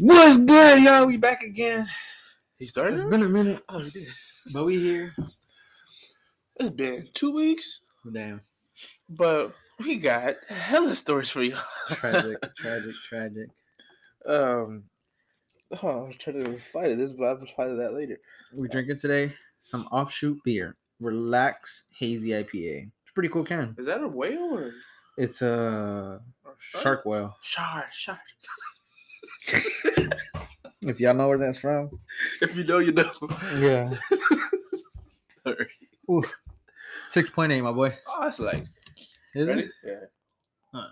What's good, y'all? We back again. He started. It's been a minute, oh, he did. but we here. It's been two weeks, Damn. but we got hella stories for you. Tragic, tragic, tragic. um, oh, I'm trying to fight it. this, but I'll fight that later. We drinking today some offshoot beer. Relax Hazy IPA. It's a pretty cool can. Is that a whale or, It's a or shark whale. Shark, shark. If y'all know where that's from. if you know, you know. Yeah. All right. Six point eight, my boy. Oh, that's like. Is ready? it? Yeah. Huh.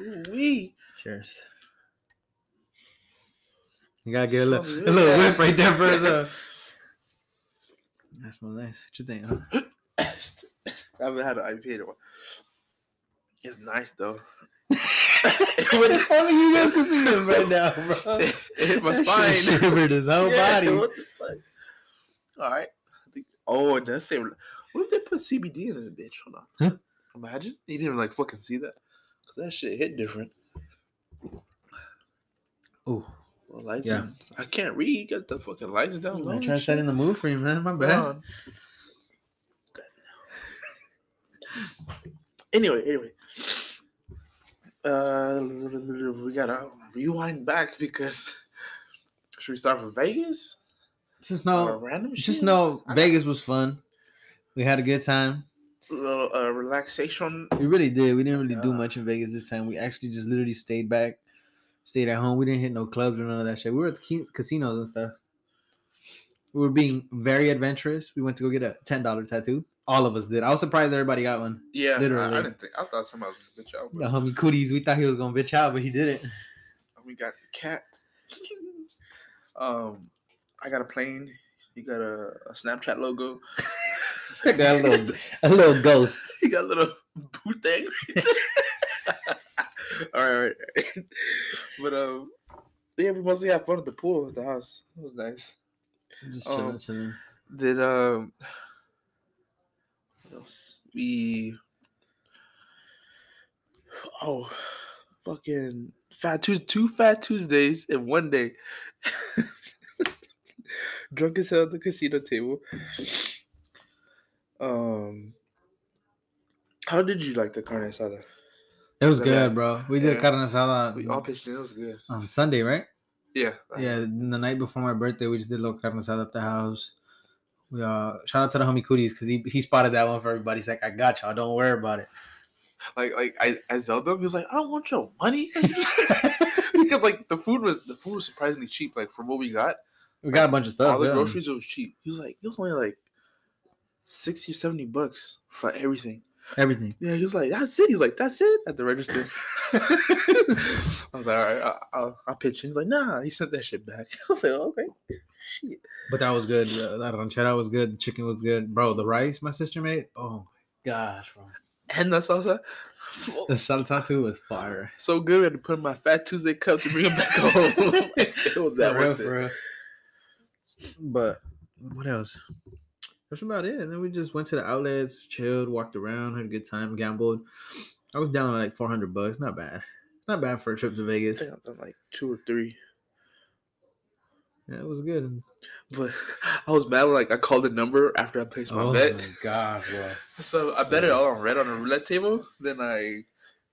Ooh wee. Cheers. You gotta get a little, Smells a little good. whiff right there for us. Uh... That smells nice. What you think? Huh? I haven't had an IPA in a while. It's nice though. if only you guys can see him right now, bro. it hit my That spine. shivered his whole Yeah, body. What the fuck? All right. Think, oh, it does say. What if they put CBD in this bitch? Hold on. Huh? Imagine you didn't even like fucking see that because that shit hit different. Oh, Well, lights. Yeah. I can't read. Got the fucking lights down. I'm low trying to set in the mood for you, man. My bad. Anyway, anyway. Uh, we gotta rewind back because should we start from Vegas? Just know, random just shit? know, Vegas was fun. We had a good time. A little uh, relaxation. We really did. We didn't really do much in Vegas this time. We actually just literally stayed back, stayed at home. We didn't hit no clubs or none of that shit. We were at the casinos and stuff. We were being very adventurous. We went to go get a ten dollar tattoo. All of us did. I was surprised everybody got one. Yeah, I, Literally. I didn't think. I thought somebody was gonna bitch out. The But homie cooties. We thought he was gonna bitch out, but he didn't. we got the cat. um, I got a plane. You got a, a Snapchat logo. got a little, a little ghost. you got a little boot thing. Right all right, all right. but um, yeah, we mostly had fun at the pool at the house. It was nice. Just Um, chilling, chilling. Did um, what else? We oh, fucking fat Tues two fat Tuesdays in one day. Drunk as hell at the casino table. Um, how did you like the carne asada? It was good, bro. We did Yeah. carne asada We all pitched in. It was good. on Sunday, right? Yeah. Yeah, the night before my birthday, we just did a little carne asada at the house. We uh shout out to the homie Cooties because he he spotted that one for everybody. He's like, I got y'all, don't worry about it. Like like I I him. He was like, I don't want your money because like the food was the food was surprisingly cheap. Like for what we got, We got a bunch of stuff. all the yeah. groceries it was cheap. He was like, it was only like sixty or seventy bucks for everything. Everything. Yeah, he was like, that's it. He's like, that's it at the register. I was like, all right, I, I'll, I'll pitch. He's like, nah. He sent that shit back. I was like, okay, shit. But that was good. Uh, that ranchera was good. The chicken was good. Bro, the rice my sister made. Oh my gosh, bro. And the salsa, The salsa too was fire. so good. I had to put in my Fat Tuesday cup to bring it back home. it was that worth it. But what else? That's about it. And then we just went to the outlets, chilled, walked around, had a good time, gambled. I was down to like four hundred bucks. Not bad. Not bad for a trip to I Vegas. think I've like two or three. Yeah, it was good. But I was mad when like I called the number after I placed my oh bet. Oh my gosh, bro. So I bet it all on red on a roulette table. Then I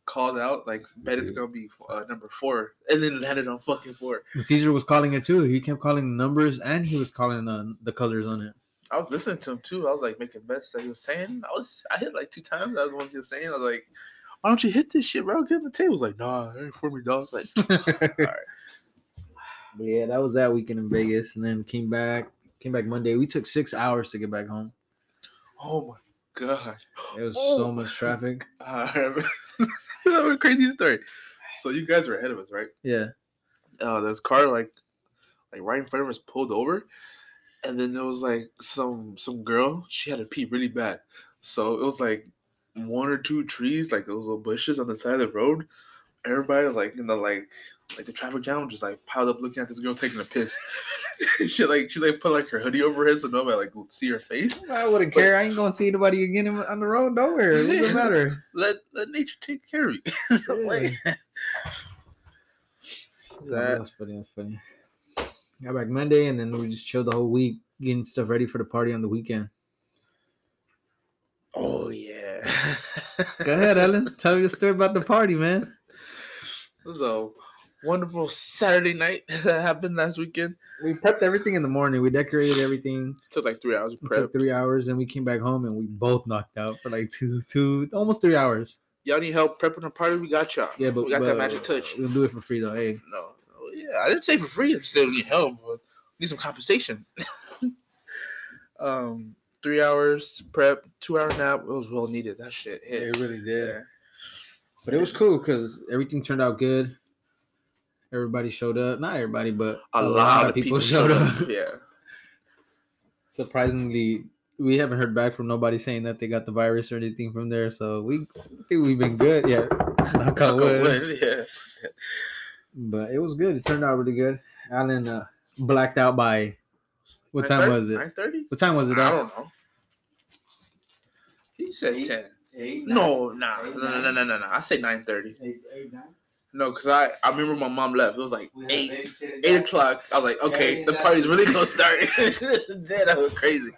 called out like bet it's gonna be uh, number four, and then landed on fucking four. And Caesar was calling it too. He kept calling the numbers and he was calling the, the colors on it. I was listening to him too. I was like making bets that he was saying. I was I hit like two times. That was the ones he was saying. I was like, why don't you hit this shit, bro? Get on the table. He was like, nah, it ain't for me, dog. Like, But yeah, that was that weekend in Vegas, and then came back. Came back Monday. We took six hours to get back home. oh my god. It was Oh. so much traffic. I a crazy story. So you guys were ahead of us, right? Yeah. uh, this car like like right in front of us pulled over and then there was like some some girl she had to pee really bad so it was like one or two trees like those little bushes on the side of the road everybody was like in the like like the traffic jam just like piled up looking at this girl taking a piss she like she like put like her hoodie over her head so nobody like would see her face I wouldn't care. I ain't gonna see anybody again on the road. Nowhere. It doesn't matter. let let nature take care of you Yeah. Yeah, That- that's funny. That's funny. Got back Monday, and then we just chilled the whole week, getting stuff ready for the party on the weekend. Oh yeah. Go ahead, Ellen. Tell me the story about the party, man. It was a wonderful Saturday night that happened last weekend. We prepped everything in the morning. We decorated everything. It took like three hours It took three hours, and we came back home, and we both knocked out for like two, two, almost three hours. Y'all need help prepping a party? We got y'all. Yeah, but we got but that magic touch. We'll do it for free though. Hey, no, yeah, I didn't say for free. I still need help. But need some compensation. um, three hours prep, two hour nap. It was well needed. That shit hit. it really did. Yeah. But it was cool because everything turned out good. Everybody showed up. Not everybody, but A, lot, of people, showed up. yeah. Surprisingly, we haven't heard back from nobody saying that they got the virus or anything from there. So we think we've been good. Yeah. Knock on Knock on wood. wood, Yeah. But it was good. It turned out really good. Alan uh, blacked out by what time was it? Nine thirty. What time was it? I don't know. He said Eight. ten. No, nah, Eight, no, no, no, no, no, no. I said nine thirty. Eight, eight, nine. No, cause I I remember my mom left. It was like We eight eight o'clock. I was like, okay, Yeah, the party's really gonna start. then I went crazy.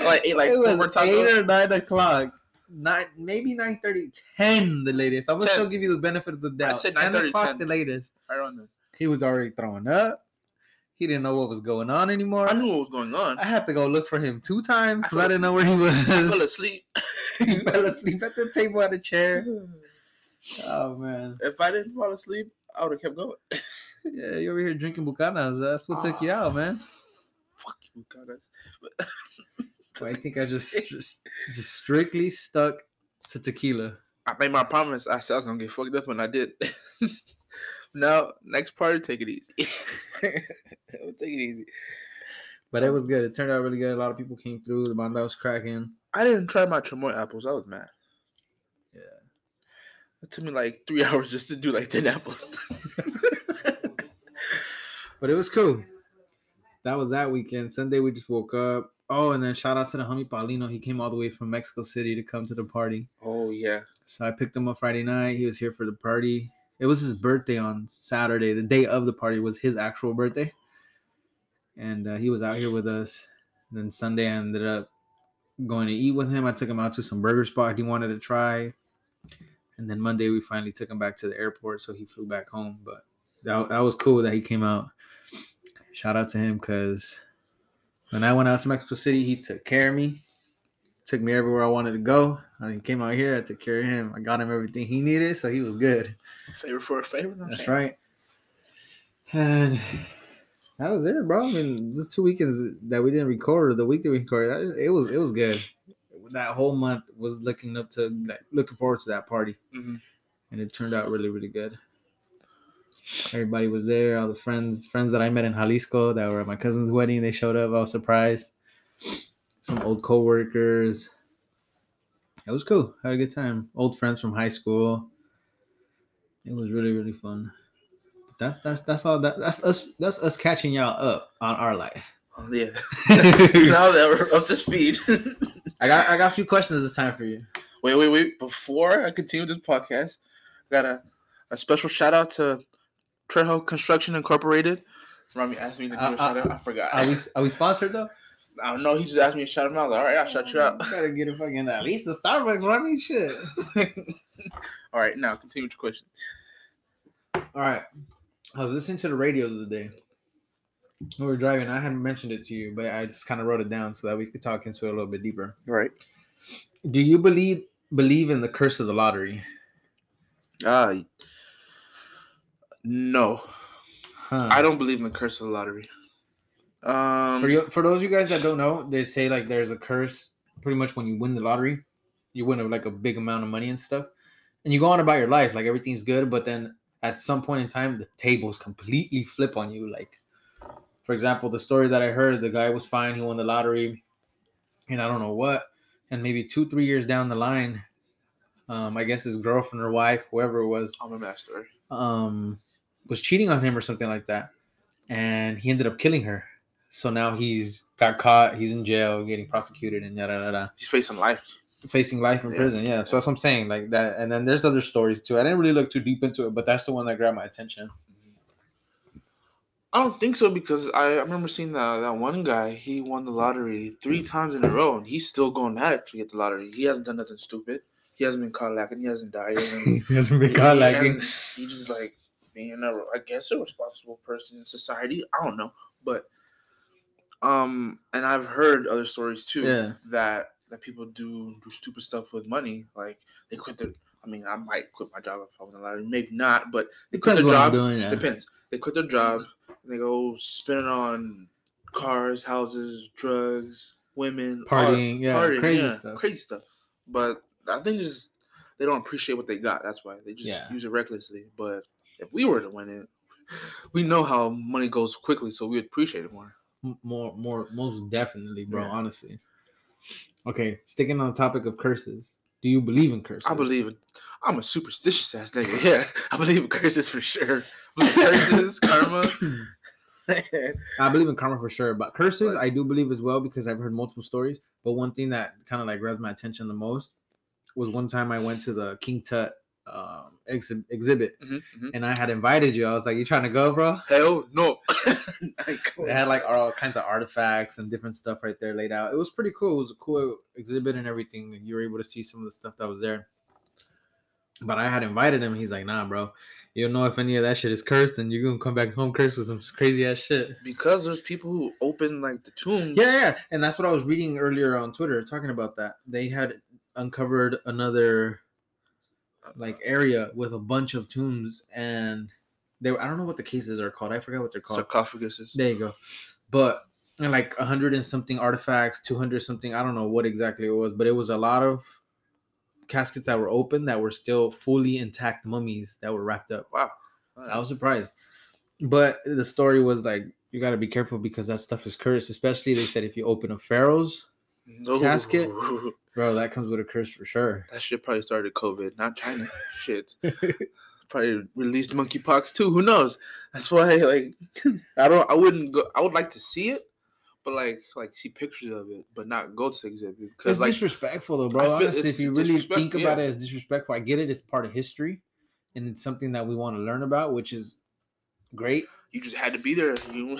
I like ate like it four was more eight or nine o'clock. Nine, maybe nine thirty, ten the latest. I'm gonna 10. still give you the benefit of the doubt. say 10 9:30, o'clock 10. the latest. Right on there. He was already throwing up. He didn't know what was going on anymore. I knew what was going on. I had to go look for him two times I because fell I, didn't know where he was. I fell asleep. he fell asleep at the table at a chair. Oh man, If I didn't fall asleep, I would have kept going. yeah, you over here drinking bucanas. That's what took you ah, out, man. Fuck you, guys. So I think I just just, just strictly stuck to tequila. I made my promise. I said I was gonna get fucked up, and I did. now, next party, take it easy. Take it easy. But it was good. It turned out really good. A lot of people came through. The banda was cracking. I didn't try my chamoy apples. I was mad. Yeah. It took me like three hours just to do like ten apples. But it was cool. That was that weekend. Sunday we just woke up. Oh, and then shout out to the homie Paulino. He came all the way from Mexico City to come to the party. oh yeah. So I picked him up Friday night. He was here for the party. It was his birthday on Saturday. The day of the party was his actual birthday. And uh, he was out here with us. then Sunday I ended up going to eat with him. I took him out to some burger spot he wanted to try. And then Monday we finally took him back to the airport, so he flew back home. But that, that was cool that he came out. Shout out to him because when I went out to Mexico City, he took care of me, took me everywhere I wanted to go. I came out here, I took care of him. I got him everything he needed, so he was good. Favor for a favor. I'm That's saying. right. And that was it, bro. I mean, just two weekends that we didn't record, or the week that we recorded, it was it was good. That whole month was looking up to like, looking forward to that party, Mhm. and it turned out really really good. Everybody was there. All the friends friends that I met in Jalisco that were at my cousin's wedding, they showed up. I was surprised. Some old coworkers. It was cool. Had a good time. Old friends from high school. It was really really fun. That's that's that's all that that's us that's us catching y'all up on our life. Oh, yeah. now that we're up to speed. I got I got a few questions this time for you. wait, wait, wait. Before I continue this podcast, I got a, a special shout out to Trejo Construction Incorporated. Rami asked me to do Uh, a shout uh, out. I forgot. Are we are we sponsored though? I don't know. He just asked me to shout him out. I was like, all right, I'll shout you out. You gotta get a fucking at least a Starbucks running shit. all right, now continue with your question. All right. I was listening to the radio the other day. We were driving. I hadn't mentioned it to you, but I just kind of wrote it down so that we could talk into it a little bit deeper. All right. Do you believe believe in the curse of the lottery? Uh, no, Huh. I don't believe in the curse of the lottery. Um, For you, for those of you guys that don't know, they say like there's a curse. Pretty much when you win the lottery, you win a, like a big amount of money and stuff, and you go on about your life like everything's good. But then at some point in time, the tables completely flip on you. Like, for example, the story that I heard, the guy was fine. He won the lottery, and I don't know what. And maybe two, three years down the line, um, I guess his girlfriend or wife, whoever it was, I'm a master. um, was cheating on him or something like that, and he ended up killing her. So now he's got caught. He's in jail, getting prosecuted, and yada yada, He's facing life. facing life in Yeah. prison. Yeah, so that's what I'm saying. Like that, and then there's other stories too. I didn't really look too deep into it, but that's the one that grabbed my attention. I don't think so because I, I remember seeing that that one guy. He won the lottery three times in a row, and he's still going at it to get the lottery. He hasn't done nothing stupid. He hasn't been caught lacking. He hasn't died. He hasn't, he hasn't been he caught lacking. hasn't- He just like being a, I guess, a responsible person in society. I don't know, but um, and I've heard other stories too Yeah. that that people do do stupid stuff with money. Like they quit their. I mean, I might quit my job if I win the lottery. Maybe not, but they quit Depends their job. doing. Yeah. Depends. They quit their job and they go spend it on cars, houses, drugs, women, Partying, yeah, crazy stuff. crazy stuff. But I think just they don't appreciate what they got. That's why they just Yeah. use it recklessly. But if we were to win it, we know how money goes quickly, so we appreciate it more. More more most definitely bro Yeah. honestly okay sticking on the topic of curses do you believe in curses I believe in. I'm a superstitious ass nigga. Yeah, I believe in curses for sure. Curses, karma. i believe in karma for sure but curses But- i do believe as well because i've heard multiple stories but one thing that kind of like grabs my attention the most was one time i went to the king tut um, exhi- exhibit Mhm, mhm. and i had invited you i was like you trying to go bro Hell no. They had like all kinds of artifacts and different stuff right there laid out. It was pretty cool. It was a cool exhibit and everything. You were able to see some of the stuff that was there. But I had invited him. He's like, nah, bro. You don't know if any of that shit is cursed, and you're gonna come back home cursed with some crazy ass shit. because there's people who open like the tombs. Yeah, yeah. And that's what I was reading earlier on Twitter talking about that. They had uncovered another like area with a bunch of tombs and they were, I don't know what the cases are called. I forgot what they're called. sarcophaguses. There you go. But and like a hundred and something artifacts, two hundred something. I don't know what exactly it was, but it was a lot of caskets that were open that were still fully intact mummies that were wrapped up. Wow. I was surprised. But the story was like you got to be careful because that stuff is cursed. Especially they said if you open a pharaoh's, no. casket? bro, that comes with a curse for sure. That shit probably started COVID, not China. shit. Probably released monkeypox too. Who knows? That's why, like, I don't. I wouldn't go. I would like to see it, but like, like see pictures of it, but not go to the exhibit It's because, like, disrespectful though, I bro. feel Honestly, if you really think about yeah. it as disrespectful, I get it. It's part of history, and it's something that we want to learn about, which is great. you just had to be there. You, know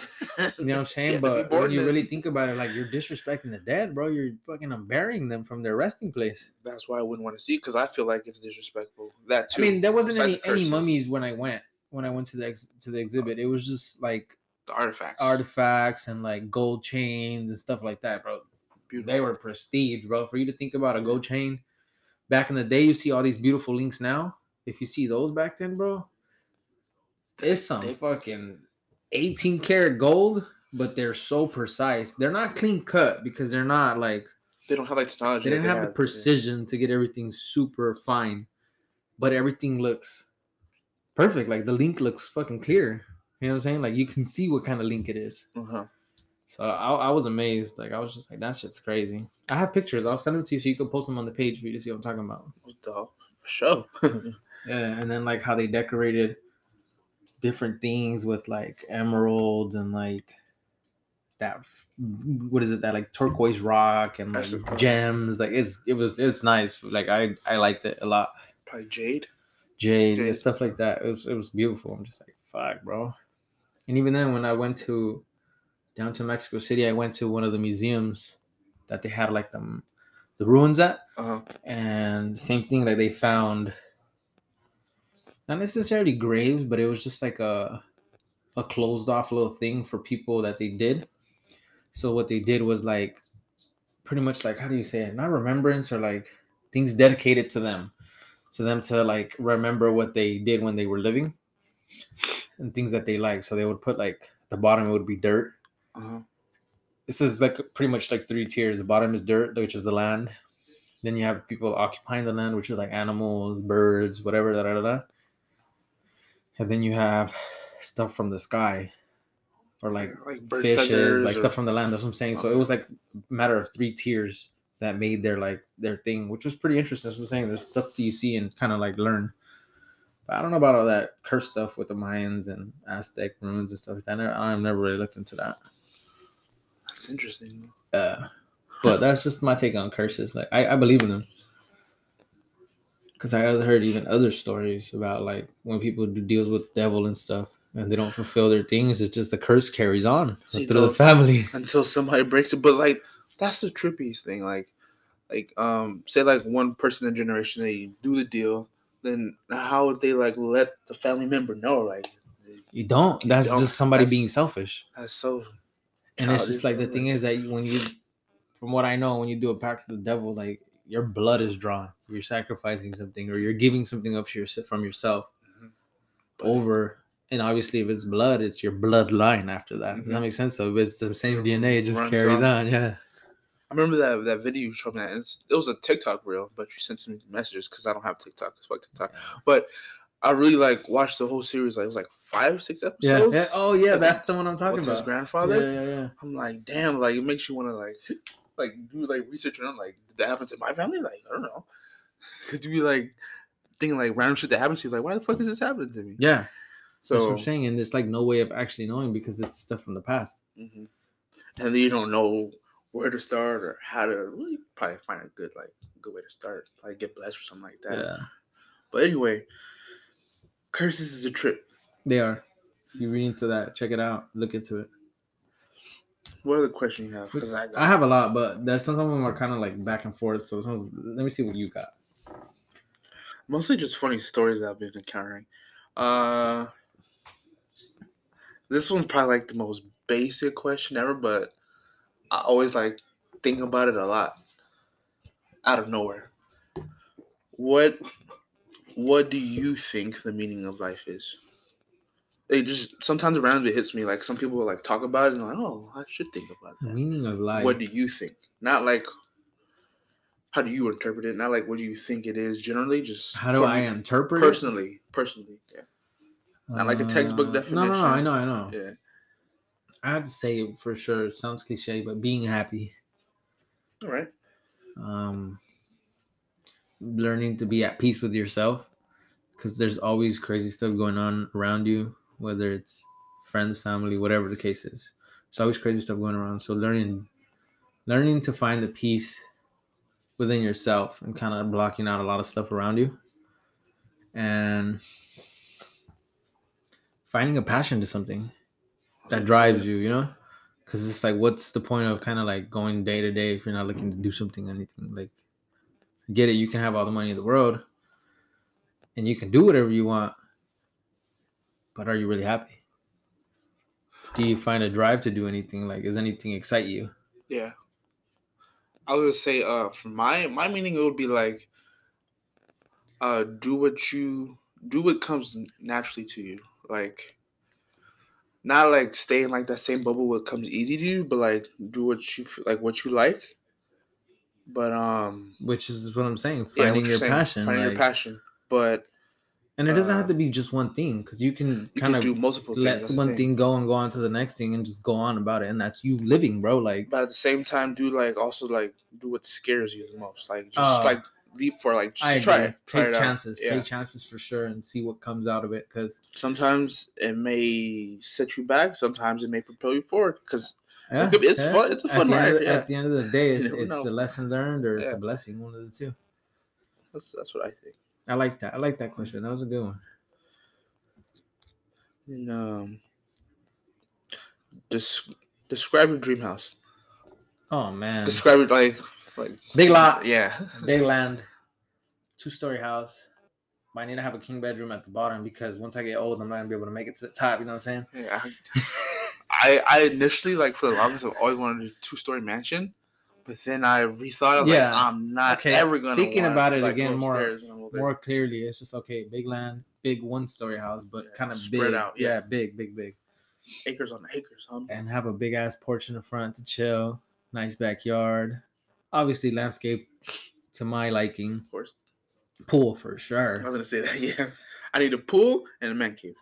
what I'm saying? but when you really think about it, like you're disrespecting the dead, bro. You're fucking unburying them from their resting place. that's why I wouldn't want to see because I feel like it's disrespectful. That too. I mean, there wasn't any any mummies when I went when I went to the ex, to the exhibit. It was just like The artifacts. artifacts and like gold chains and stuff like that, bro. Beautiful. They were prestige, bro. For you to think about a gold chain back in the day, you see all these beautiful links now. If you see those back then, bro, it's some They- fucking 18 karat gold, but they're so precise. They're not clean cut because they're not like They don't have like technology. they didn't have the today. precision to get everything super fine, but everything looks perfect. Like the link looks fucking clear. You know what I'm saying? Like you can see what kind of link it is. Uh-huh. So I, I was amazed. Like I was just like, that shit's crazy. I have pictures. I'll send them to you so you can post them on the page for you to see what I'm talking about. What the hell? For sure. Yeah, and then like how they decorated different things with like emeralds and like that what is it that like turquoise rock and like That's- gems. Like it's it was it's nice. Like I I liked it a lot. Probably jade. Jade and Jade. stuff like that. It was it was beautiful. I'm just like fuck, bro. And even then, when I went to down to Mexico City, I went to one of the museums that they had like the the ruins at, Uh-huh. and same thing. Like they found not necessarily graves, but it was just like a a closed off little thing for people that they did. So what they did was like pretty much like how do you say it? Not remembrance or like things dedicated to them, to them to like remember what they did when they were living and things that they like. So they would put like the bottom would be dirt. Uh-huh. This is like pretty much like three tiers. The bottom is dirt, which is the land. Then you have people occupying the land, which is like animals, birds, whatever. Da, da, da, da. And then you have stuff from the sky, or like like fishes, like or- stuff from the land. That's what I'm saying. So it was like a matter of three tiers that made their like their thing, which was pretty interesting. That's what I'm saying. There's stuff that you see and kind of like learn. But I don't know about all that curse stuff with the Mayans and Aztec ruins and stuff like that. I never, I've never really looked into that. That's interesting. Uh, but that's just my take on curses. Like I, I believe in them. Cause I heard even other stories about like when people do deals with devil and stuff, and they don't fulfill their things, it's just the curse carries on See, through the family. until somebody breaks it. But like that's the trippiest thing. Like like um say like one person in a generation they do the deal, then how would they like let the family member know? Like You don't. You That's don't. just somebody That's- being selfish. that's so And it's just like the thing is that you- when you, from what I know, when you do a pact with the devil, like your blood is drawn. You're sacrificing something, or you're giving something up your, from yourself But- over. And obviously, if it's blood, it's your bloodline after that. Does that Mhm. make sense? So if it's the same DNA, it just Runs carries on. on. Yeah. I remember that that video you showed me. That. It's, it was a TikTok reel, but you sent me messages because I don't have TikTok. It's fuck TikTok. But I really like watched the whole series. Like it was like five, six episodes. yeah. Oh, yeah. With That's the one I'm talking about. his grandfather. Yeah, yeah, yeah. I'm like, damn, like it makes you want to like, like do like research and I'm like, that happen to my family? Like, I don't know, because you be like thinking like random shit that happens to you. Like, why the fuck is this happening to me? Yeah. That's what So, I'm saying. And there's like no way of actually knowing because it's stuff from the past. mhm. and then you don't know where to start or how to. really probably find a good like good way to start. Like get blessed or something like that. Yeah. But anyway, curses is a trip. They are. If you read into that, check it out. Look into it. What other question you have? Because I, I have a lot, but there's some of them are kind of like back and forth. So let me see what you got. mostly just funny stories that I've been encountering. Uh, this one's probably like the most basic question ever, but I always like think about it a lot. Out of nowhere, what what do you think the meaning of life is? It just sometimes randomly hits me. Like some people will like talk about it and like, oh, I should think about that. meaning of life. What do you think? Not like how do you interpret it? Not like what do you think it is generally. Just How do I me, interpret it? personally? Personally, yeah, not like a textbook Uh, No, no, no. definition. I know, I know. yeah. I have to say it for sure. It sounds cliche, but being happy, All right. um, learning to be at peace with yourself, because there's always crazy stuff going on around you, whether it's friends, family, whatever the case is. There's always crazy stuff going around. So learning, learning to find the peace within yourself and kind of blocking out a lot of stuff around you, and finding a passion to something that drives you, you know? Because it's like, what's the point of kind of like going day to day if you're not looking to do something, anything? Like, get it, you can have all the money in the world and you can do whatever you want, but are you really happy? Do you find a drive to do anything? Like, does anything excite you? Yeah. I would say, uh, for my my meaning, it would be like, uh, do what you do what comes naturally to you. Like, not like stay in like that same bubble what comes easy to you, but like do what you like what you like. But um, Which is what I'm saying, finding you're your saying, passion. finding your passion. But And it doesn't uh, have to be just one thing because you can kind of do multiple let the one thing. thing go and go on to the next thing and just go on about it. And that's you living, bro. Like, but at the same time do like also like do what scares you the most like just Uh, like leap for like just I try it try Take it chances. yeah Take chances for sure and see what comes out of it. Because sometimes it may set you back sometimes it may propel you forward because yeah, be- it's fun- it's a fun of ride, the- yeah. At the end of the day, it's, it's know. a lesson learned or it's Yeah. a blessing. One of the two. that's, that's what i think I like that. I like that question. That was a good one. and um des- describe your dream house Oh man, describe it like like Big lot. yeah big land, two story house. But I need to have a king bedroom at the bottom because once I get old, I'm not gonna be able to make it to the top. You know what I'm saying? yeah I, I initially like for the longest i've always wanted a two-story mansion but then i rethought i was Yeah. like i'm not Okay, ever gonna thinking about it like, again more- upstairs when I'm older. More clearly, it's just okay. Big land, big one story house, but Yeah, kind of spread big. out, Yeah. yeah. big, big, big. acres on acres huh and have a big ass porch in the front to chill. Nice backyard. Obviously, landscape to my liking. of course Pool for sure. I was gonna say that. Yeah, I need a pool and a man cave.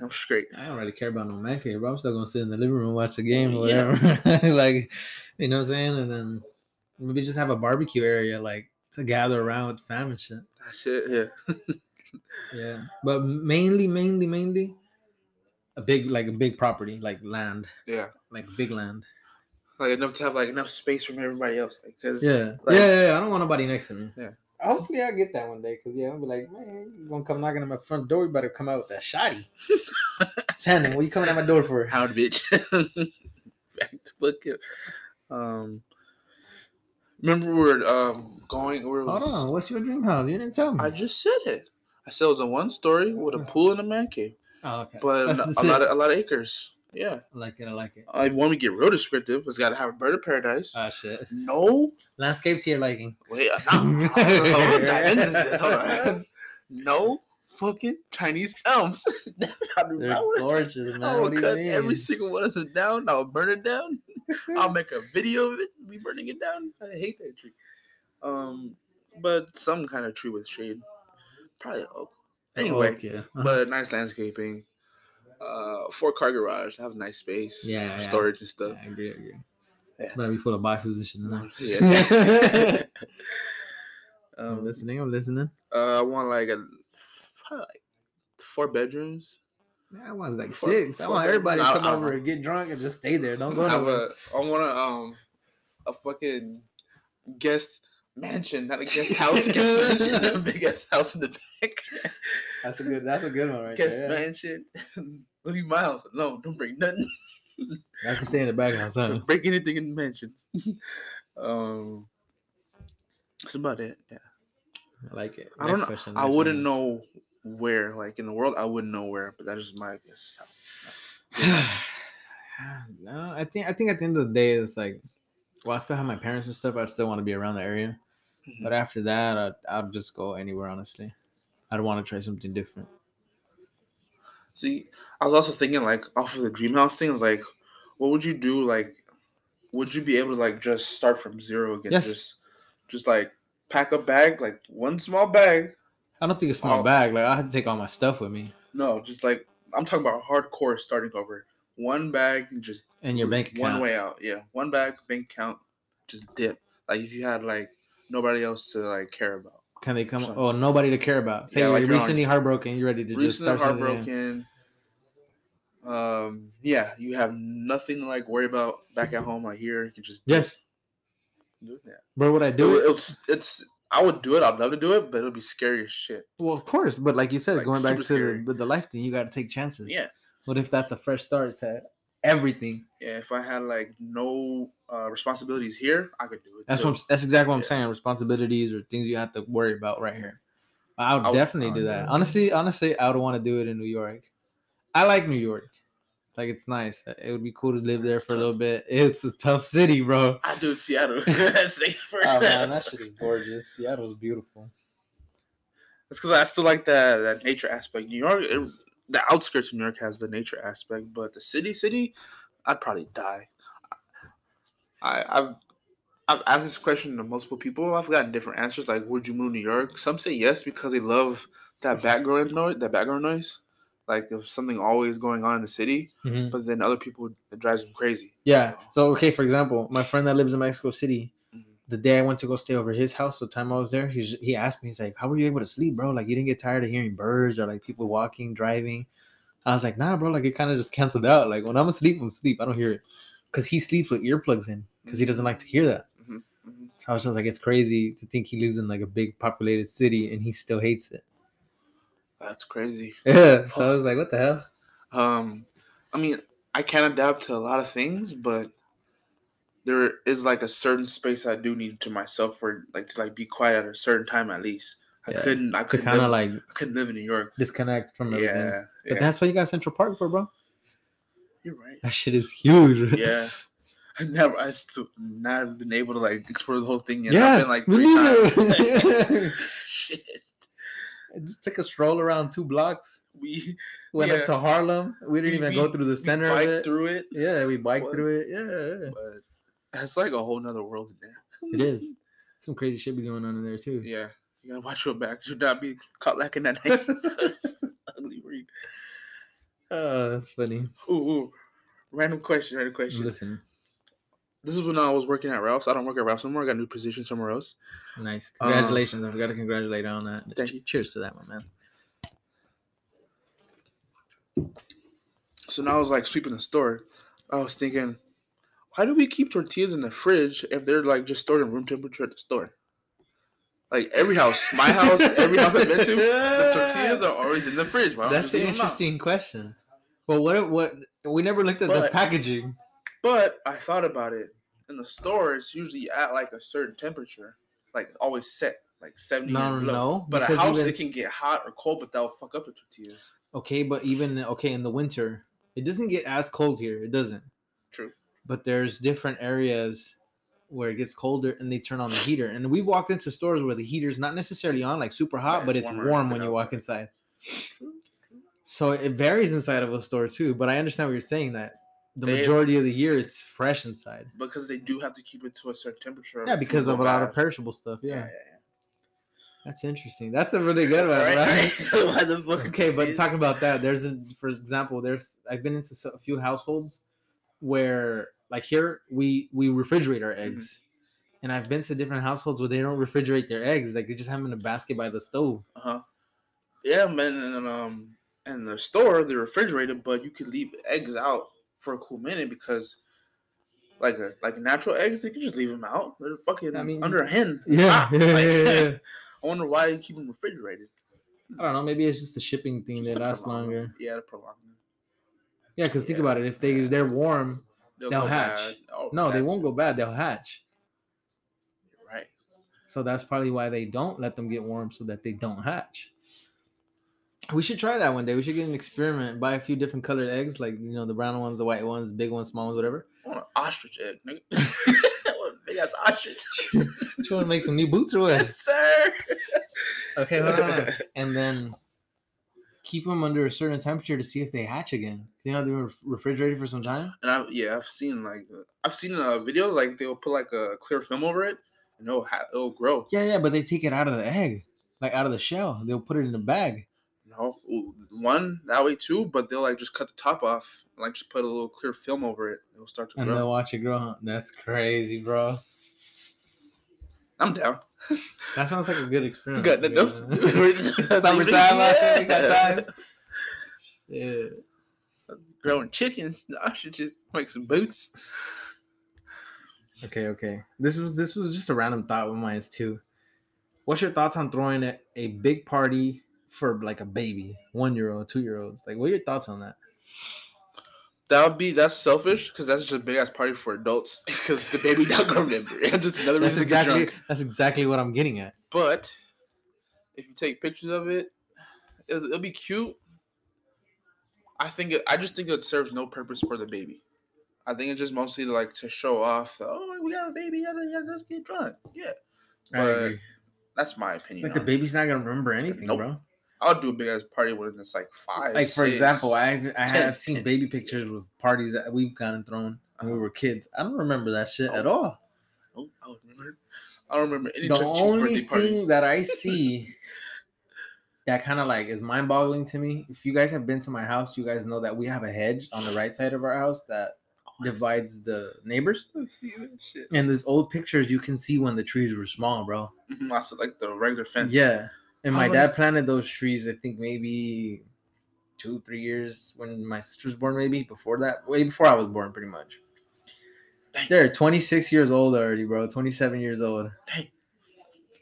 I'm straight. I don't really care about no man cave, bro. I'm still gonna sit in the living room, watch the oh, game or Yeah. whatever. like, you know what I'm saying? And then maybe just have a barbecue area, like to gather around with the fam and shit. That's it. Yeah. Yeah. But mainly, mainly, mainly, a big, like a big property, like land, Yeah. like big land. Like enough to have like enough space from everybody else. Like, cause Yeah. like- yeah, yeah, yeah. I don't want nobody next to me. Yeah. Hopefully I get that one day. Cause yeah, I'll be like, man, you gonna come knocking at my front door, you better come out with that shotty. ten. What you coming at my door for? Howdy, bitch. Back to fucking. Um, remember we were um going. Where it Hold on. What's your dream house? You didn't tell me. I just said it. I said it was a one story with a pool and a man cave, oh, okay. but That's a, a lot of a lot of acres. Yeah. I like it. I like it. I want to get real descriptive. It's got to have a bird of paradise. Ah, shit. no, Landscape to your liking. wait, no. Hold on, dive into this. Hold on. No fucking Chinese elms. I They're want gorgeous, man. I will What do you cut every single one of them down. I'll burn it down. I'll make a video of it. We burning it down. I hate that tree. Um, but some kind of tree with shade. Probably oak. Anyway, Okay. Uh-huh. but nice landscaping. Uh, four car garage. Have a nice space. Yeah, for yeah. storage and Yeah, stuff. I agree. I agree. Yeah. Better be full of boxes and shit. in there. Yeah. I'm um, listening. I'm listening. uh, I want like a probably like four bedrooms. I want like Fuck- six. I want everybody to come I- over and get drunk and just stay there. Don't go I nowhere. I want a um a fucking guest mansion, not a guest house. guest mansion, a big ass house in the back. That's a good. That's a good one right guest there. Yeah. mansion. Leave my house alone. Don't bring nothing. I can stay in the back house. Huh? Don't break anything in the mansion. um, that's about it. Yeah. I like it. I don't know. question. I wouldn't one. know where, like in the world, I wouldn't know where, but that's just my guess. no, I think I think at the end of the day, it's like, well, I still have my parents and stuff. I'd still want to be around the area, Mhm. but after that, I'd, I'd just go anywhere. Honestly, I'd want to try something different. See, I was also thinking like off of the dream house thing, like, what would you do? Like, would you be able to like just start from zero again? Yes. Just, just like pack a bag, like one small bag. I don't think a small Oh. bag. Like I had to take all my stuff with me No, just like I'm talking about hardcore starting over. One bag and just and your bank account. one way out. Yeah, one bag, bank account, just dip. Like if you had like nobody else to like care about. Can they come? Something. Oh, nobody to care about. Say Yeah, like you're on- recently heartbroken. You're ready to just start heartbroken. Um, yeah, you have nothing to like worry about back at home. Like here, you can just Yes. Yeah. bro. Would I do it? it was, it's. I would do it. I'd love to do it, but it'll be scary as shit. Well, of course, but like you said, Like, going back to the, scary. with the life thing, you got to take chances. Yeah, What if that's a fresh start to everything? yeah. If I had like no uh, responsibilities here, I could do it. That's too. what I'm, that's exactly what I'm saying. Responsibilities or things you have to worry about right here. I would I would- definitely I do would that. do it. Honestly, honestly, I would want to do it in New York. I like New York. Like it's nice. Uh, it would be cool to live there It's for a little bit. It's a tough city, bro. I do Seattle. That's Oh man, that shit is gorgeous. Seattle's beautiful. It's because I still like that that nature aspect. New York, it, the outskirts of New York has the nature aspect, but the city, city, I'd probably die. I, I've I've asked this question to multiple people. I've gotten different answers. Like, would you move to New York? Some say yes because they love that background noise. That background noise, like there's something always going on in the city. Mhm. But then other people, it drives them crazy. Yeah. So okay, for example, my friend that lives in Mexico City, Mhm. the day I went to go stay over his house, the time I was there, he's, he asked me, he's like, "How were you able to sleep, bro? Like you didn't get tired of hearing birds or like people walking, driving?" I was like, "Nah, bro. Like it kind of just canceled out. Like when I'm asleep, I'm asleep. I don't hear it." Because he sleeps with earplugs in, because he doesn't like to hear that. Mhm, mhm. I was just like, it's crazy to think he lives in like a big populated city and he still hates it. That's crazy. Yeah. So I was like, what the hell? Um, I mean, I can adapt to a lot of things, but there is like a certain space I do need to myself for like to like be quiet at a certain time at least. I Yeah, couldn't. I couldn't kind of like I couldn't live in New York. disconnect from everything. Yeah, But yeah. that's why you got Central Park for, bro. You're right. That shit is huge. Yeah. I never. I still not been able to like explore the whole thing yet. Yeah, I've been like three times. Shit. Just took a stroll around two blocks. We Went Yeah. up to Harlem. We didn't We- even we- go through the center of it. through it, Yeah, we biked What? through it. Yeah, but it's like a whole nother world in there. it is. Some crazy shit be going on in there too. Yeah, you gotta watch your back. Should not be caught lacking that night. Ugly read. Oh, that's funny. Ooh, ooh. Random question. Random question. Listen, This is when I was working at Ralph's. I don't work at Ralph's anymore. I got a new position somewhere else. nice. Um, Congratulations. I've got to congratulate on that. Thank you. Cheers to that one, man. So now I was like sweeping the store. I was thinking, why do we keep tortillas in the fridge if they're like just stored in room temperature at the store? Like every house, my house, every house I've been to, the tortillas are always in the fridge. Why That's an leave 'em out? interesting question. Well, what what we never looked at the But- packaging. But I thought about it. In the store, it's usually at like a certain temperature, like always set, like seventy. No, no, no, But a house, even- it can get hot or cold, but that'll fuck up the tortillas. Okay, but even okay in the winter, it doesn't get as cold here. It doesn't. True. But there's different areas where it gets colder and they turn on the heater. And we walked into stores where the heater's not necessarily on, like super hot, Yeah, but it's it's warm when you walk inside. So it varies inside of a store too. But I understand what you're saying that the They- majority of the year it's fresh inside. Because they do have to keep it to a certain temperature. Yeah, because of a lot of perishable stuff. Yeah, Yeah, yeah, yeah. that's interesting. That's a really good one, Right, right? right. Why the fuck okay, but talking about that, there's a for example, there's I've been into a few households where like here we we refrigerate our eggs, and I've been to different households where they don't refrigerate their eggs, like they just have them in a basket by the stove. Uh-huh. Yeah, man, and um, in the store they're refrigerated, but you can leave eggs out for a cool minute because, like a like natural eggs, you can just leave them out. They're fucking I mean- under a hen. Yeah, Ah, yeah, like, yeah, yeah. I wonder why you keep them refrigerated. I don't know, maybe it's just the shipping thing. Just They to last them. longer. Yeah, to prolong them. Yeah, because think about it, if they they're warm, They'll, They'll hatch. Oh, no, they won't go bad. They'll hatch. Right. So that's probably why they don't let them get warm so that they don't hatch. We should try that one day. We should get an experiment, buy a few different colored eggs, like you know, the brown ones, the white ones, big ones, small ones, whatever. I want an ostrich egg, nigga. I want a big ass ostrich. Just want to make some new boots or what? yes, sir. Okay, hold on. And then keep them under a certain temperature to see if they hatch again. You know, they were refrigerated for some time. And I yeah, I've seen like I've seen a video like they'll put like a clear film over it and it'll ha- it'll grow. Yeah, yeah, but they take it out of the egg, like out of the shell. They'll put it in a bag. No, ooh, one that way too, but they'll like just cut the top off and like just put a little clear film over it. It'll start to And grow. they'll watch it grow. That's crazy, bro. I'm down. That sounds like a good experiment. Good. Yeah. No, Summertime, yeah. we got time. Yeah. Growing chickens. I should just make some boots. Okay, okay. This was this was just a random thought of mine too. What's your thoughts on throwing a, a big party for like a baby, one year old, two year olds? Like, what are your thoughts on that? That would be that's selfish because that's just a big ass party for adults because the baby not gonna remember. It's just another That's reason to get exactly drunk. that's exactly what I'm getting at. But if you take pictures of it, it'll, it'll be cute. I think it, I just think it serves no purpose for the baby. I think it's just mostly like to show off. Oh, we got a baby. Yeah, yeah, let's get drunk. Yeah, I But agree. that's my opinion. Like the on it. baby's not gonna remember anything, Nope. bro. I'll do a big ass party when it's like five. Like for six. example, I I ten, have seen ten. baby pictures with parties that we've gotten thrown when we were kids. I don't remember that shit at Oh. all. oh, I don't remember. I don't remember any the. Only thing parties. that I see that kind of like is mind boggling to me. If you guys have been to my house, you guys know that we have a hedge on the right side of our house that Oh, divides the neighbors. see that shit. And there's old pictures you can see when the trees were small, bro. Mhm, I said like the regular fence. Yeah. And my was dad like- planted those trees, I think maybe two, three years when my sister was born, maybe before that. Way before I was born, pretty much. Dang. They're 26 years old already, bro. 27 years old. Dang.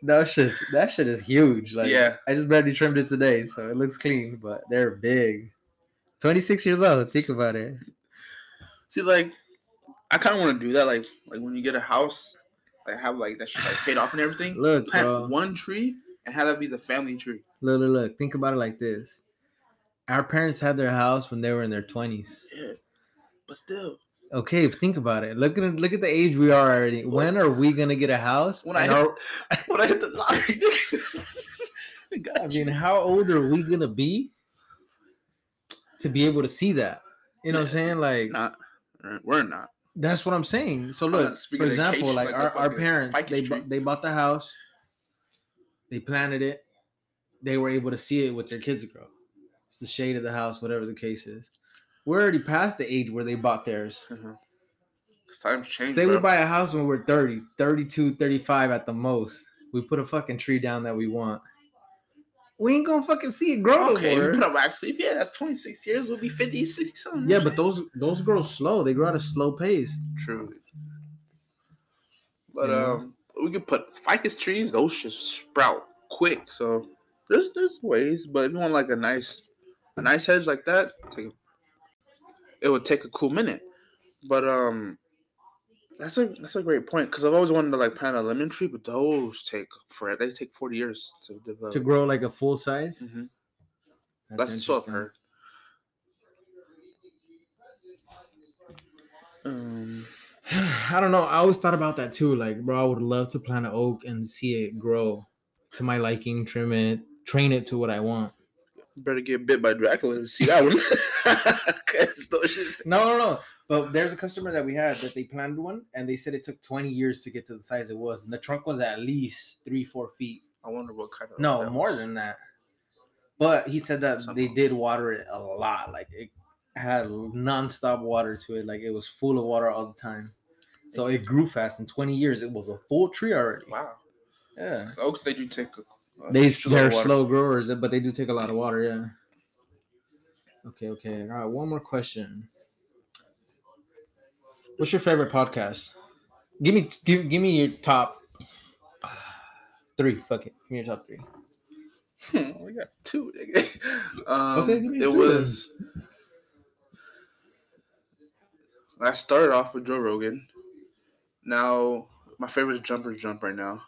That shit, that shit is huge. Like, Yeah. I just barely trimmed it today, so it looks clean, but they're big. 26 years old. Think about it. See, like, I kind of want to do that. Like, like when you get a house, like have like that shit like paid off and everything. Look, Plant bro. one tree and have that be the family tree. Look, look, look. Think about it like this. Our parents had their house when they were in their 20s. Yeah, but still, Okay, think about it. Look at look at the age we are already. When are we gonna get a house? when I hit, are- when I hit the lottery, I mean, how old are we gonna be to be able to see that? You know what I'm saying? Like not. We're not. that's what I'm saying. So look, for example, like, like our, our parents, they bu- they bought the house, they planted it, they were able to see it with their kids grow. It's the shade of the house, whatever the case is. We're already past the age where they bought theirs. 'Cause times change. Say bro. we buy a house when we're 30, 32, 35 at the most. We put a fucking tree down that we want. We ain't gonna fucking see it grow Okay, we put up actually. Yeah, that's 26 years. We'll be 50, 60 something. Yeah, but those those grow slow. They grow at a slow pace. True. But know? um, we could put ficus trees. Those just sprout quick. So there's there's ways. But if you want like a nice a nice hedge like that, take it would take a cool minute. But um, that's a that's a great point because I've always wanted to like plant a lemon tree, but those take for they take forty years to develop. To grow like a full size. Mhm. That's, that's what I've heard. Um, I don't know. I always thought about that too. Like, bro, I would love to plant an oak and see it grow to my liking, trim it, train it to what I want. better get bit by Dracula to see that one. No, no, no. But there's a customer that we had that they planted one, and they said it took 20 years to get to the size it was, and the trunk was at least three, four feet. I wonder what kind of No, more was. than that. But he said that they did water it a lot. Like it had nonstop water to it. Like it was full of water all the time. So it grew fast. In 20 years, it was a full tree already. Wow. Yeah. oaks they do take a, a They they're slow growers, but they do take a lot of water. Yeah. Okay. Okay. All right. One more question. What's your favorite podcast? Give me give, give me your top three. Fuck it. Give me your top three. we got two. Nigga. Um, Okay, give me it two then. I started off with Joe Rogan. Now my favorite is Jumpers Jump right now.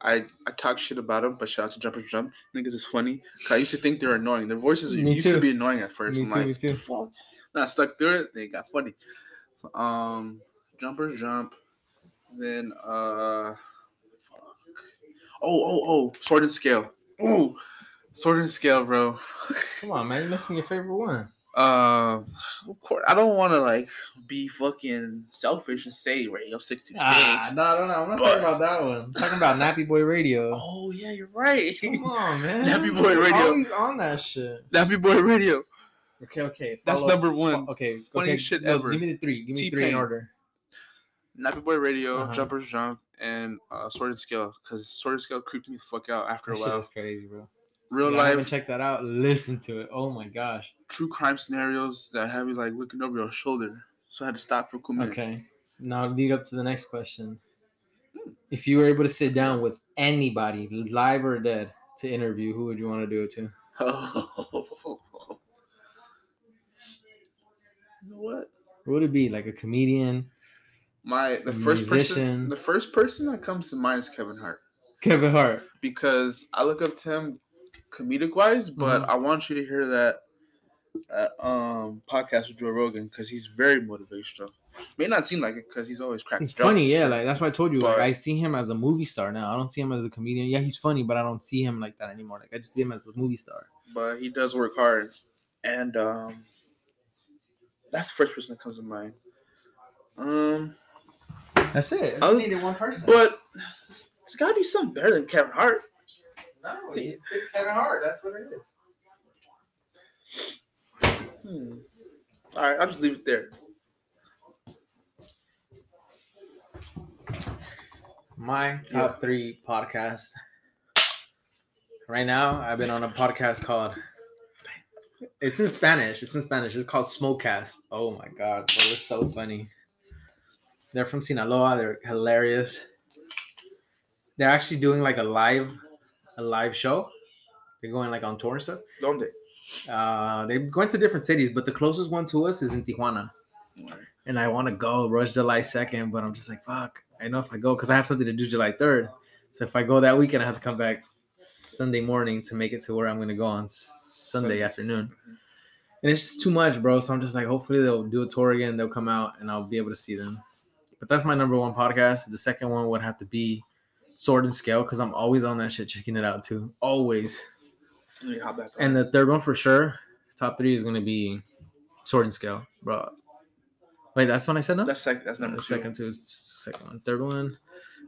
I I talk shit about him, but shout out to Jumpers Jump. Niggas is funny. I used to think they're annoying. Their voices Me used too. to be annoying at first. Me I'm too, like, me too. fuck. Then I stuck through it. They got funny. Um, Jumpers Jump. Then uh, oh oh oh, Sword and Scale. Oh, Sword and Scale, bro. Come on, man. You're missing your favorite one. Uh, of course, I don't want to like be fucking selfish and say Radio Six Two Ah, Six. no, no, no. I'm not But- talking about that one. I'm talking about Nappy Boy Radio. Oh yeah, you're right. Come on, man. Nappy Boy Radio. Always on that shit. Nappy Boy Radio. Okay, okay. That's number one. Okay, Funniest okay. shit no, ever. Give me the three. Give me three in order. Nappy Boy Radio, Uh-huh. Jumpers Jump, and uh, Sword and Scale. Because Sword and Scale creeped me the fuck out after That a while. is crazy, bro. Real Yeah, I haven't life, checked that out. Listen to it. Oh my gosh. true crime scenarios that have you like looking over your shoulder. So I had to stop for a cool minute. Okay. Now lead up to the next question. If you were able to sit down with anybody, live or dead, to interview, who would you want to do it to? you know what? Who would it be? Like a comedian, My the first musician. person the first person that comes to mind is Kevin Hart. Kevin Hart. because I look up to him comedic wise, but Mhm. I want you to hear that, that um podcast with Joe Rogan because he's very motivational. May not seem like it because he's always cracking. He's funny, yeah. Like that's why I told you. Like I see him as a movie star now. I don't see him as a comedian. Yeah, he's funny, but I don't see him like that anymore. Like I just see him as a movie star. but he does work hard, and um, that's the first person that comes to mind. Um, That's it. I needed one person. but it's got to be something better than Kevin Hart. no, it's Kevin Hart. That's what it is. Hmm. All right, I'll just leave it there. My top three podcasts. Right now, I've been on a podcast called. It's in Spanish. It's in Spanish. It's called Smokecast. Oh my god, bro, they're so funny. They're from Sinaloa. They're hilarious. They're actually doing like a live, a live show. They're going like on tour and stuff. Donde? Uh, they're going to different cities, but the closest one to us is in Tijuana. And I want to go, rush July 2nd, but I'm just like, fuck. I know if I go, because I have something to do July 3rd. So if I go that weekend, I have to come back Sunday morning to make it to where I'm going to go on Sunday Sunday. afternoon. And it's just too much, bro. So I'm just like, hopefully they'll do a tour again. They'll come out and I'll be able to see them. But that's my number one podcast. The second one would have to be Sword and Scale, because I'm always on that shit, checking it out too. Always. And the third one for sure, top three is gonna be Sword and Scale, bro. Wait, that's when I said no. that's sec- that's number the two. second two, is second one, third one,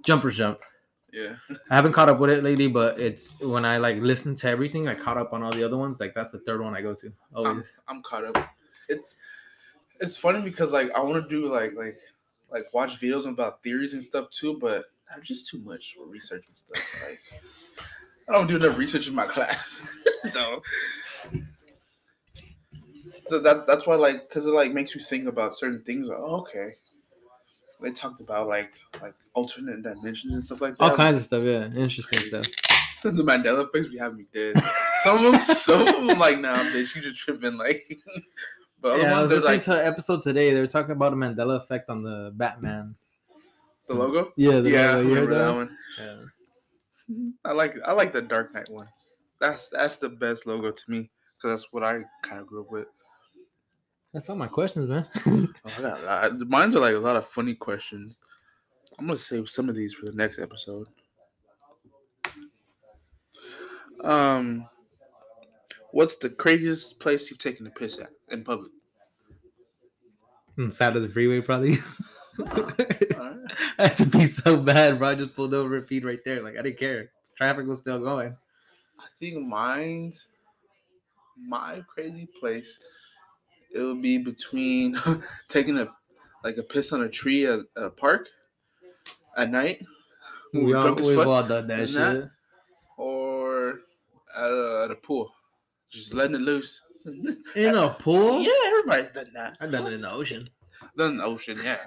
Jumpers Jump. Yeah. I haven't caught up with it lately, but it's when I like listen to everything, I caught up on all the other ones. Like that's the third one I go to I'm, always. I'm caught up. It's it's funny because like I want to do like like like watch videos about theories and stuff too, but I'm just too much for research stuff. Like I don't do enough research in my class, so so that that's why like because it like makes you think about certain things. Like, oh, okay, they talked about like like alternate dimensions and stuff like that. all kinds of stuff. Yeah, interesting stuff. the Mandela effects we have me dead. Some of them, some of them, like, nah, bitch, you just tripping. Like, But other Yeah, I was ones, listening like to an episode today. They were talking about a Mandela effect on the Batman. the logo. Yeah, the yeah, logo. You heard remember that that? one. Yeah. I like I like the Dark Knight one. That's that's the best logo to me because that's what I kind of grew up with. That's all my questions, man. Oh, I got a lot. Mine's are like a lot of funny questions. I'm gonna save some of these for the next episode. Um, what's the craziest place you've taken a piss at in public? Inside of the freeway, probably. Alright. I had to be so bad, bro. I just pulled over and peed right there. Like I didn't care. Traffic was still going. I think mine's my crazy place. It would be between taking a like a piss on a tree at, at a park at night, We all, drunk as we've fuck, all done that shit. that- or at a, at a pool, just letting it loose. In a pool? Yeah, everybody's done that. I've done it in the ocean. Done in the ocean, yeah.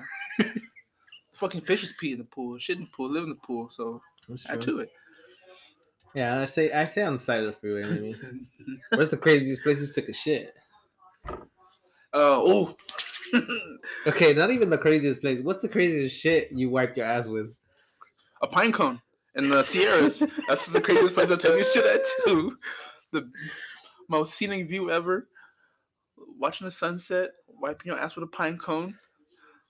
Fucking fishes pee in the pool, shit in the pool, live in the pool, so add true. to it. Yeah, I say I say on the side of the freeway, maybe. What's the craziest place you took a shit? Uh, oh, Okay, not even the craziest place. What's the craziest shit you wiped your ass with? a pine cone in the Sierras. That's the craziest place I've taken shit at too. The most scenic view ever. Watching the sunset, wiping your ass with a pine cone.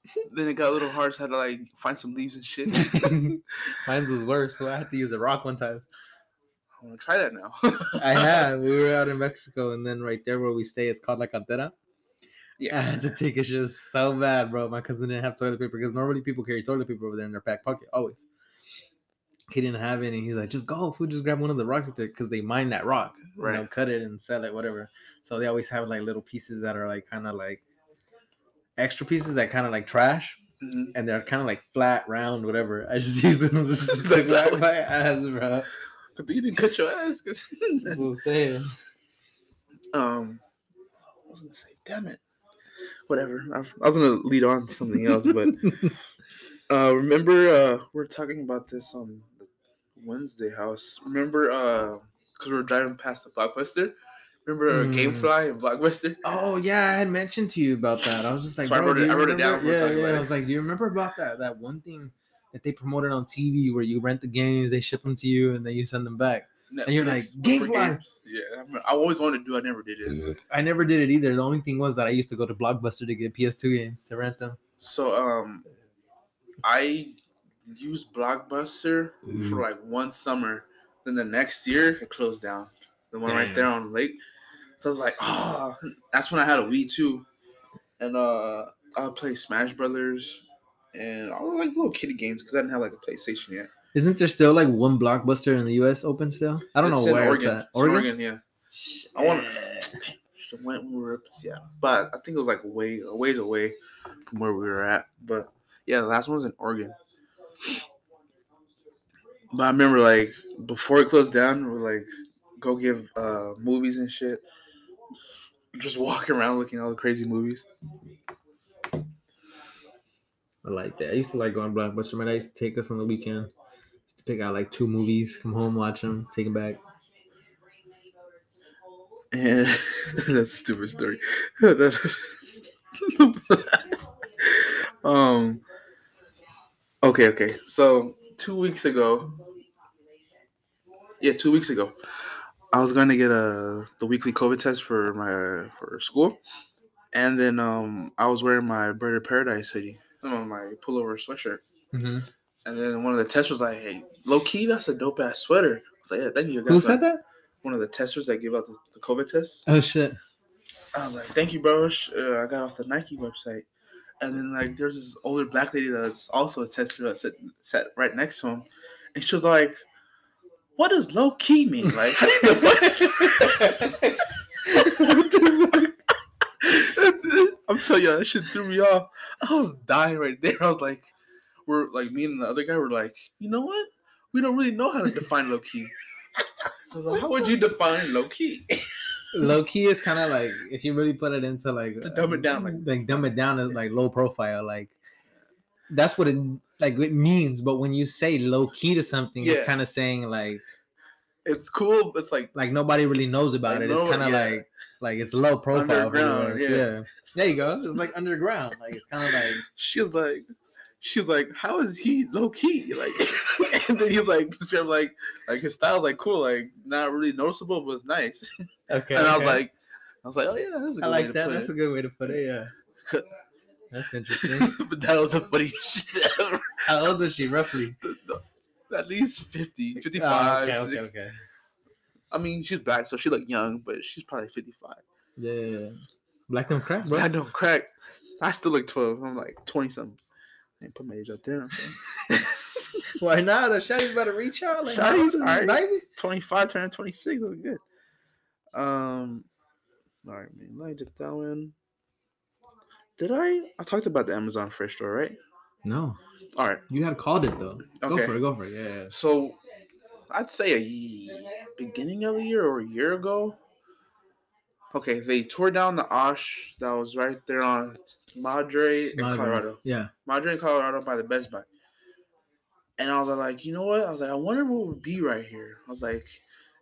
Then it got a little hard, so I had to like find some leaves and shit. Mine's was worse. So I had to use a rock one time. I want to try that now. I have. We were out in Mexico, and then right there where we stay, it's called La Cantera. Yeah. I had to take a shit so bad, bro. My cousin didn't have toilet paper because normally people carry toilet paper over there in their back pocket, always. He didn't have any. He's like, just go, food, just grab one of the rocks there because they mine that rock. Right. Right. They'll cut it and sell it, whatever. So they always have like little pieces that are like kind of like extra pieces that kind of like trash, Mhm. and they're kind of like flat, round, whatever. I just use them to just That's to wipe how- my ass, bro. But you didn't cut your ass. 'cause- That's what I'm saying. um, I was gonna say, damn it. Whatever. I was, gonna lead on to something else, but uh, remember uh, we are talking about this on the Wednesday house. Remember uh, because we were driving past the Blockbuster. Remember uh, Mm. GameFly and Blockbuster? Oh yeah, I had mentioned to you about that. I was just like, So I bro, wrote it- you I wrote it down. Yeah, yeah. about I was like, do you remember about that that one thing that they promoted on TV where you rent the games, they ship them to you, and then you send them back? And you're like, Netflix, but for GameFly. Yeah, I, remember- I always wanted to do. I never did it. I never did it either. The only thing was that I used to go to Blockbuster to get PS2 games to rent them. So um, I used Blockbuster for like one summer. Then the next year it closed down. The one right there on lake. So I was like, oh, that's when I had a Wii too, and uh, I would play Smash Brothers and all the, like little kiddie games because I didn't have like a PlayStation yet. Isn't there still like one Blockbuster in the U.S. open still? I don't It's know where Oregon. it's at. It's in Oregon, yeah. I Shit. Should have went when we were up, yeah. But I think it was like way a ways away from where we were at. But yeah, the last one was in Oregon. But I remember like before it closed down, we were like go give uh movies and shit. Just walking around looking at all the crazy movies. I like that. I used to like going Blockbuster. My dad used to take us on the weekend. Used to pick out like two movies, come home, watch them, take them back. And that's a stupid story. um Okay, okay. So two weeks ago Yeah, two weeks ago. I was gonna get a the weekly COVID test for my for school. And then um I was wearing my Bird of Paradise hoodie. No, my pullover sweatshirt. Mm-hmm. And then one of the testers was like, "Hey, low key, that's a dope ass sweater." I was like, "Yeah, thank you." Who said that? One of the testers that give out the, the COVID tests. Oh shit. I was like, "Thank you, bro." Uh, I got off the Nike website, and then like there's this older black lady that's also a tester that sat, sat right next to him, and she was like, "What does low key mean? Like, how do you define?" What the fuck? I'm telling you, that shit threw me off. I was dying right there. I was like, "We're like me and the other guy were like, you know what? We don't really know how to define low key." I was like, "How would you define low key?" Low key is kind of like if you really put it into like To dumb it down, like- like dumb it down is like low profile. Like that's what it like it means. But when you say low key to something, Yeah. it's kind of saying like it's cool. It's like Like nobody really knows about Like, it. It's no- kind of yeah. like like it's low profile. Underground, much. yeah. There you go. It's like underground. Like it's kind of like she was like, she was like, how is he low key? Like, and then he was like, described like, like his style's like cool, like not really noticeable, but it's nice. okay. and I was okay. like, I was like, oh yeah, that's a good I like that. That's it. a good way to put it. Yeah. That's interesting. but that was the funniest shit ever. How old is she roughly? At least 50, Oh, 55. okay, okay, 60. okay. I mean, she's black, so she looked young, but she's probably 55. Yeah, yeah, yeah. Black don't crack, bro. I don't crack. I still look 12. I'm like 20 something. I ain't put my age up there. Why not? The shawty's about to reach out. Like, Shawty's old is this alright. baby? 25 turning 26 was good. Um, all right, man. Let me get that one. Did I? I talked about the Amazon Fresh store, right? No, All right. you had called it though. Go for it. Go for it. Yeah, yeah. So, I'd say a beginning of the year or a year ago. Okay, they tore down the Osh that was right there on Madre in Colorado. Yeah. Madre in Colorado by the Best Buy. And I was like, you know what? I was like, I wonder what would be right here. I was like,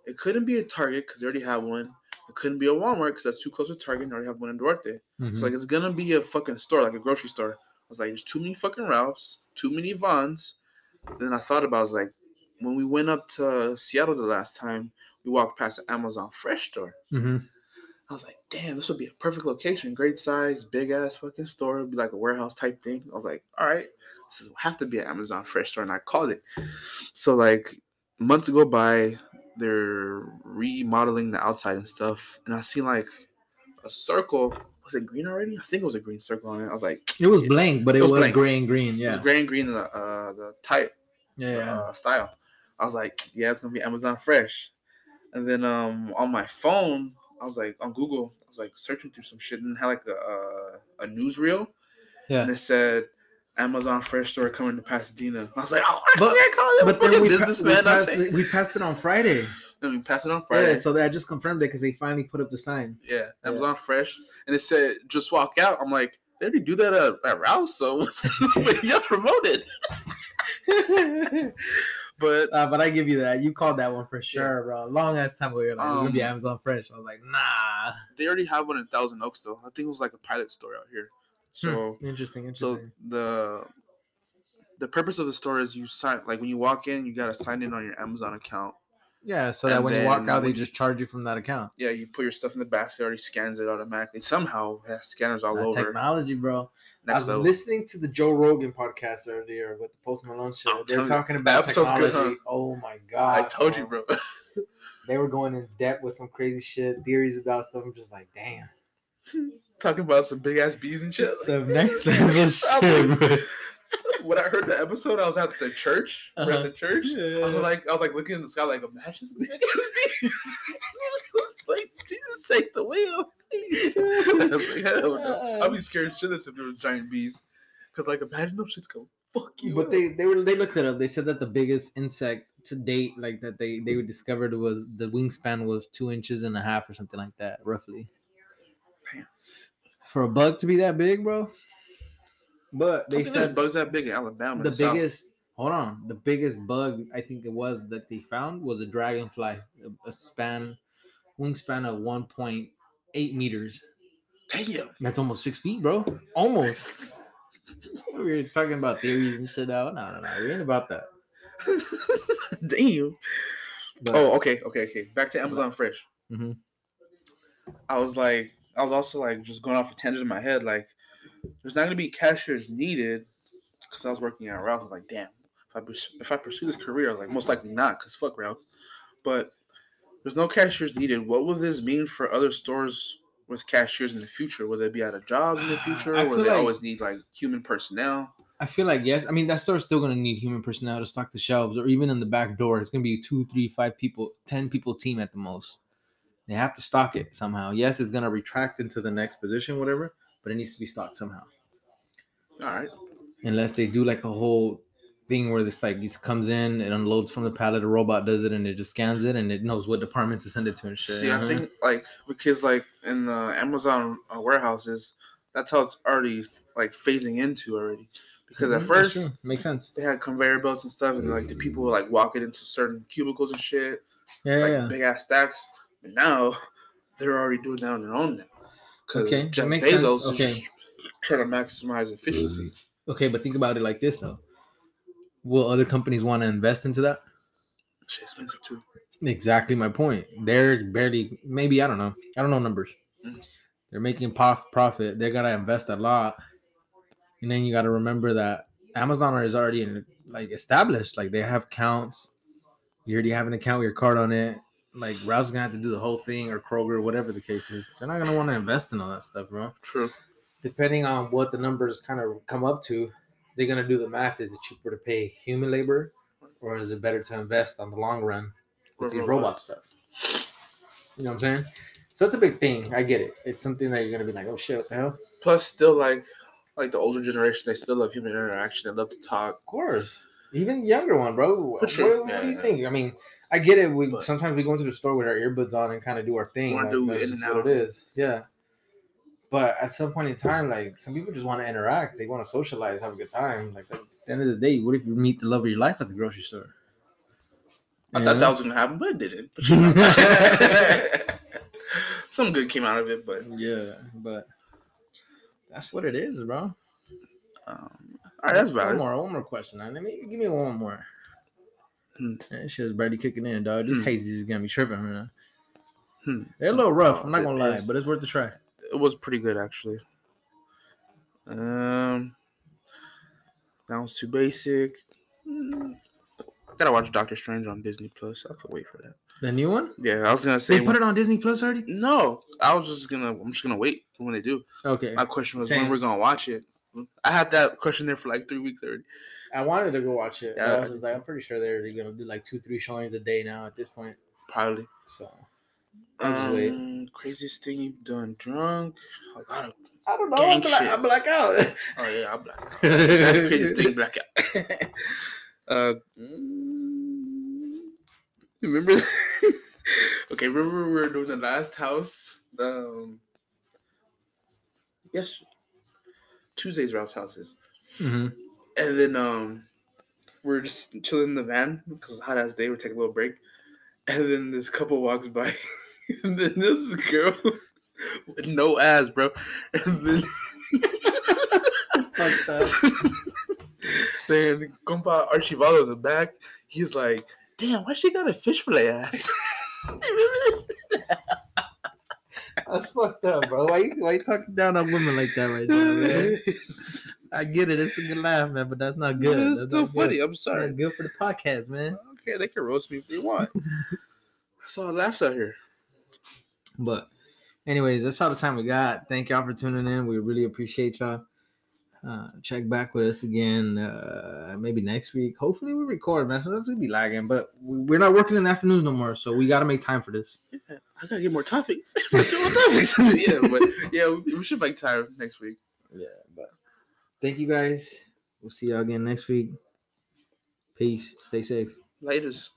it couldn't be a Target because they already have one. It couldn't be a Walmart because that's too close to Target and they already have one in Duarte. Mhm. So like, it's gonna be a fucking store, like a grocery store. I was like, there's too many fucking Ralphs, too many Vons. Then I thought about, it, I was like, when we went up to Seattle the last time, we walked past the Amazon Fresh store. Mhm. I was like, damn, this would be a perfect location. Great size, big ass fucking store. It'd be like a warehouse type thing. I was like, all right, this will have to be an Amazon Fresh store. And I called it. So, like, months go by, they're remodeling the outside and stuff. And I see like a circle. Was it green already? I think it was a green circle on it. I was like, It was blank, but it, It was was, gray and green. it Yeah. was gray and green, the, uh, the type yeah. Yeah. uh, style. I was like, yeah, it's gonna be Amazon Fresh. And then um on my phone, I was like on Google, I was like searching through some shit and had like a a, a newsreel, Yeah. and it said Amazon Fresh store coming to Pasadena. I was like, oh, But- I call it But then we, pa- we, businessman. Passed it, we passed it on Friday. And we passed it on Friday. Yeah, so that just confirmed it because they finally put up the sign. Yeah, Amazon Fresh, and it said just walk out. I'm like, they already do that at, at Rouse, so what's yeah, promoted. but Uh, but I give you that. You called that one for sure, bro. Long ass time ago, you're like, it's gonna be Um, Amazon Fresh. I was like, nah. they already have one in Thousand Oaks, though. I think it was like a pilot store out here. So, Hmm, interesting, so the the purpose of the store is you sign like when you walk in, you gotta sign in on your Amazon account. yeah, so that and when you walk out, they just charge you from that account. Yeah, you put your stuff in the basket, already scans it automatically. Somehow, it has scanners all That over. technology, bro. I was level. listening to the Joe Rogan podcast earlier with the Post Malone show. I'm They were telling you, talking about episode's good, technology. Oh my god! I told you, bro. They were going in depth with some crazy shit, theories about stuff. I'm just like, damn. Talking about some big ass bees and shit. Some next level shit, bro. when I heard the episode, I was at the church. We're at uh-huh. the church. I was like, I was like looking in the sky, like imagine some big ass bees. Like, Jesus sake, the wheel. please." I was like, no. I'd be scared shitless if there was giant bees. Cause like imagine those shits go fuck you. But up. they they were they looked it up. They said that the biggest insect to date, like that they they discovered was the wingspan was two inches and a half or something like that, roughly. For a bug to be that big, bro. But they said bugs that big in Alabama. the South. biggest. Hold on, the biggest bug I think it was that they found was a dragonfly, a, a span, wingspan of one point eight meters. Damn. That's almost six feet, bro. Almost. we were talking about theories and shit. Now, no, no, no, we ain't about that. Damn. But, Oh, okay, okay, okay. Back to Amazon Fresh. Mhm. I was like, I was also like just going off a tangent in my head. Like, there's not gonna be cashiers needed because I was working at Ralph's. I was like, damn, if I pers- if I pursue this career, like most likely not, because fuck Ralph's. But there's no cashiers needed. What will this mean for other stores with cashiers in the future? Will they be out of jobs in the future? I Will they like- always need like human personnel? I feel like yes. I mean that store's still gonna need human personnel to stock the shelves, or even in the back door. It's gonna be two, three, five people, ten people team at the most. They have to stock it somehow. Yes, it's gonna retract into the next position, whatever, but it needs to be stocked somehow. All right. Unless they do like a whole thing where this like this comes in, it unloads from the pallet, a robot does it, and it just scans it, and it knows what department to send it to and shit. See, I think like because like in the Amazon uh, warehouses, that's how it's already like phasing into already. Because Mhm, at first makes sense. they had conveyor belts and stuff, and like the people would like walk it into certain cubicles and shit. Yeah, like yeah. big ass stacks. But now they're already doing that on their own now. Because Okay, that Jeff makes Bezos sense. is Okay. just trying to maximize efficiency. Okay, but think about it like this though. Will other companies want to invest into that? Shit expensive too. Exactly my point. They're barely, maybe I don't know. I don't know numbers. Mhm. They're making prof- profit. They're gonna invest a lot, and then you got to remember that Amazon is already in, like established. Like they have counts. You already have an account with your card on it. Like Ralph's gonna have to do the whole thing, or Kroger, whatever the case is. They're not gonna want to invest in all that stuff, bro. True. Depending on what the numbers kind of come up to, they're gonna do the math. Is it cheaper to pay human labor, or is it better to invest on the long run with these robot stuff. You know what I'm saying? So it's a big thing. I get it. It's something that you're gonna be like, oh shit, what the hell? Plus, still like like the older generation, they still love human interaction. They love to talk. Of course. Even younger one, bro. What, For what Yeah, do you yeah. think? I mean, I get it. We But- sometimes we go into the store with our earbuds on and kind of do our thing. Like, do that's just and what it is. Yeah. But at some point in time, like some people just want to interact. They want to socialize, have a good time. Like at the end of the day, what if you meet the love of your life at the grocery store? I You thought that was gonna happen, but it didn't. But, you know. Some good came out of it, but yeah, but that's what it is, bro. um, all right, that's One more, one more question. Let me give me one more. Hmm. That shit's barely kicking in, dog. This Hmm. hazy is gonna be tripping, man. Hmm. They're a little rough. I'm not gonna lie, but it's worth a try. It was pretty good actually. Um, that was too basic. I gotta watch Doctor Strange on Disney Plus. I could wait for that. The new one? Yeah, I was gonna say They put it on Disney Plus already. No, I was just gonna. I'm just gonna wait for when they do. Okay. My question was Same. when we're gonna watch it. I had that question there for like three weeks already. I wanted to go watch it. Yeah, I was just like, I'm pretty sure they're gonna do like two, three showings a day now at this point. Probably. So I'll just wait. Um, craziest thing you've done drunk? A lot of. I don't know. I'm black. I'm black out. Oh yeah, I'm black. That's, that's the craziest thing. Blackout. uh, mm, remember? okay, remember we were doing the last house. Um, yes, Tuesday's Ralph's houses, hmm and then um, we're just chilling in the van because hot ass day. We're taking a little break, and then this couple walks by, and then this girl with no ass, bro, and then. Fuck that. then compa Archivado in the back, he's like, damn, why she got a fish fillet ass? That's fucked up, bro. Why you why you talking down on women like that right now, man? I get it. It's a good laugh, man, but that's not good. It's That's still funny. Good. I'm sorry. good for the podcast, man. Okay, they can roast me if they want. That's all laughs out here. But, anyways, that's all the time we got. Thank y'all for tuning in. We really appreciate y'all. Uh, check back with us again, uh, maybe next week. Hopefully, we record, man. Sometimes we be lagging, but we, we're not working in the afternoons no more, so we got to make time for this. Yeah, I gotta get more topics. more topics. yeah, but yeah, we, should make time next week. Yeah, but thank you guys. We'll see y'all again next week. Peace. Stay safe. Latest.